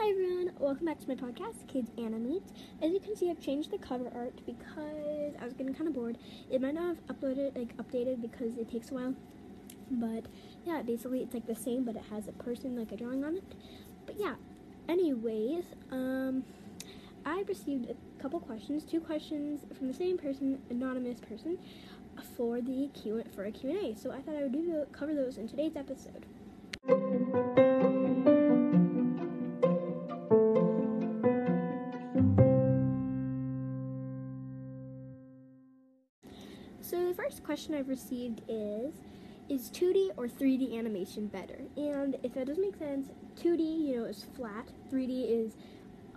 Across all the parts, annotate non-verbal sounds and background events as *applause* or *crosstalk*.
Hi everyone, welcome back to my podcast, Kids Animate. As you can see, I've changed the cover art because I was getting kind of bored. It might not have uploaded, like updated because it takes a while. But yeah, basically it's like the same, but it has a person, like a drawing on it. But yeah, anyways, um, I received a couple questions, two questions from the same person, anonymous person, for the Q for a Q&A. So I thought I would do cover those in today's episode. So the first question I've received is is 2D or 3D animation better? And if that doesn't make sense, 2D, you know, is flat. 3D is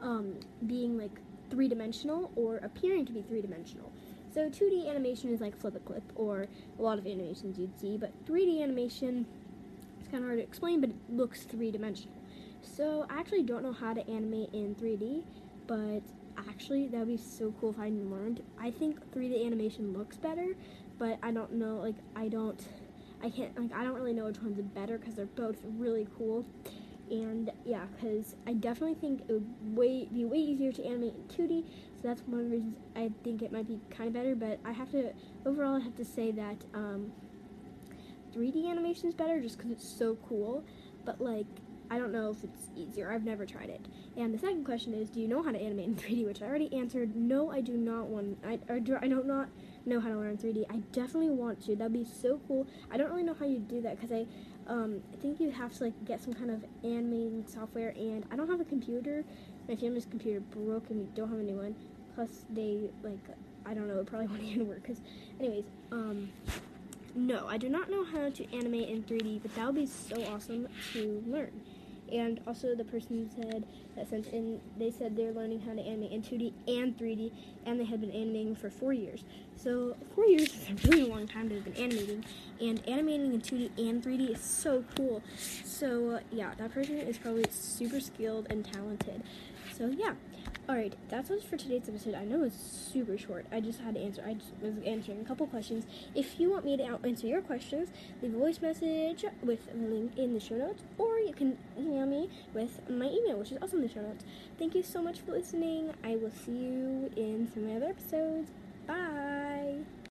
um, being like three dimensional or appearing to be three dimensional. So 2D animation is like FlipaClip or a lot of animations you'd see, but 3D animation it's kind of hard to explain, but it looks three dimensional. So I actually don't know how to animate in 3D, but actually that would be so cool if I learned. I think 3D animation looks better, but I don't know. Like I don't, I can't. Like I don't really know which one's better because they're both really cool. And yeah, because I definitely think it would way be way easier to animate in 2D. So that's one of the reasons I think it might be kind of better. But I have to overall I have to say that um, 3D animation is better just because it's so cool. But like I don't know if it's easier. I've never tried it. And the second question is, do you know how to animate in 3D? Which I already answered. No, I do not want. I or do, I don't not know how to learn 3D. I definitely want to. That'd be so cool. I don't really know how you do that because I, um, I think you have to like get some kind of animating software. And I don't have a computer. My family's computer broke, and we don't have a new one. Plus, they like I don't know. It probably *laughs* won't even work. Cause, anyways, um. No, I do not know how to animate in 3D, but that would be so awesome to learn. And also, the person said that since in, they said they're learning how to animate in 2D and 3D, and they had been animating for four years. So, four years is a really long time to have been animating, and animating in 2D and 3D is so cool. So, uh, yeah, that person is probably super skilled and talented. So, yeah. Alright, that's all for today's episode. I know it's super short. I just had to answer. I just was answering a couple questions. If you want me to answer your questions, leave a voice message with a link in the show notes, or you can email me with my email, which is also in the show notes. Thank you so much for listening. I will see you in some of my other episodes. Bye.